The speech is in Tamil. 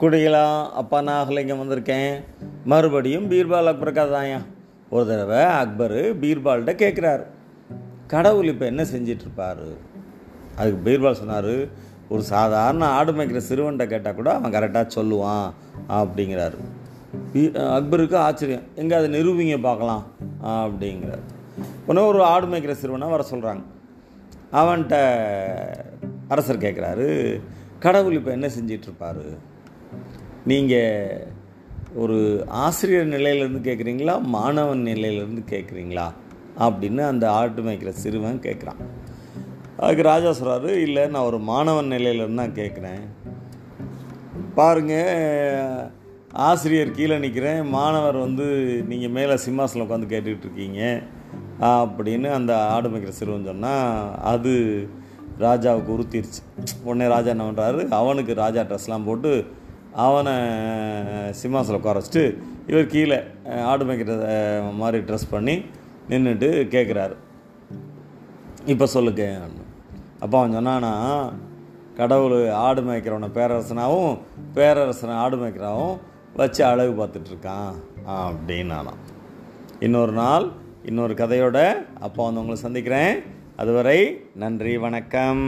குடிகளா அப்பா நான் அகலிங்கம் வந்திருக்கேன். மறுபடியும் பீர்பால் அக்பர் கதாயா ஒரு தடவை அக்பர் பீர்பால்கிட்ட கேட்குறாரு. கடவுள் இப்போ என்ன செஞ்சிட்ருப்பார் அதுக்கு பீர்பால் சொன்னார் ஒரு சாதாரண ஆடு மேய்க்கிற சிறுவன்கிட்ட கேட்டால் கூட அவன் கரெக்டாக சொல்லுவான் அப்படிங்கிறாரு. பீ- அக்பருக்கு ஆச்சரியம். எங்கே அதை நிரூபிங்க பார்க்கலாம் அப்படிங்கிறார். உடனே ஒரு ஆடு மேய்க்கிற சிறுவனை வர சொல்கிறாங்க அவன்கிட்ட அரசர் கேட்குறாரு கடவுள் இப்போ என்ன செஞ்சிட்ருப்பாரு நீங்கள் ஒரு ஆசிரியர் நிலையிலேருந்து கேட்குறீங்களா மாணவன் நிலையிலேருந்து கேட்குறீங்களா அப்படின்னு அந்த ஆட்டு மேய்க்கிற சிறுவன் கேட்குறான் அதுக்கு ராஜா சொல்கிறாரு இல்லை நான் ஒரு மாணவன் நிலையிலேருந்து தான் கேட்குறேன் பாருங்க ஆசிரியர் கீழே நிற்கிறேன் மாணவர் வந்து நீங்கள் மேலே சிம்மாசனம் உட்காந்து கேட்டுக்கிட்டு இருக்கீங்க. அப்படின்னு அந்த ஆடு மேய்க்கிற சிறுவன் சொன்னால் அது ராஜாவுக்கு உறுத்திருச்சு. உடனே ராஜா என்ன பண்ணுறாரு அவனுக்கு ராஜா ட்ரெஸ்லாம் போட்டு அவனை சிம்மாசனம் உட்கார வச்சுட்டு இவர் கீழே ஆடு மேய்க்கிற மாதிரி ட்ரெஸ் பண்ணி நின்றுட்டு கேட்குறாரு இப்போ சொல்லுங்க. அப்போ அவன் சொன்னானா கடவுள் ஆடு மேய்க்கிறவனை பேரரசனாகவும் பேரரசனை ஆடு மேய்க்கிறாவும் வச்சு அழகு பார்த்துட்ருக்கான் அப்படின்னானாம். இன்னொரு நாள் இன்னொரு கதையோட அப்போ வந்து உங்களை சந்திக்கிறேன். அதுவரை நன்றி வணக்கம்.